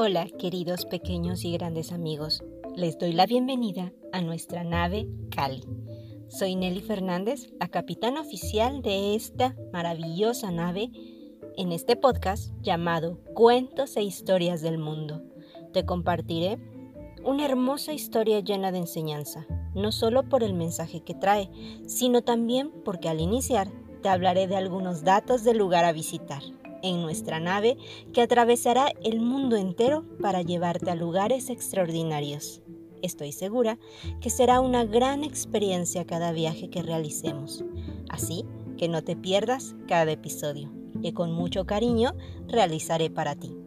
Hola, queridos pequeños y grandes amigos. Les doy la bienvenida a nuestra nave Cali. Soy Nelly Fernández, la capitana oficial de esta maravillosa nave en este podcast llamado Cuentos e Historias del Mundo. Te compartiré una hermosa historia llena de enseñanza, no solo por el mensaje que trae, sino también porque al iniciar te hablaré de algunos datos del lugar a visitar en nuestra nave que atravesará el mundo entero para llevarte a lugares extraordinarios. Estoy segura que será una gran experiencia cada viaje que realicemos, así que no te pierdas cada episodio, que con mucho cariño realizaré para ti.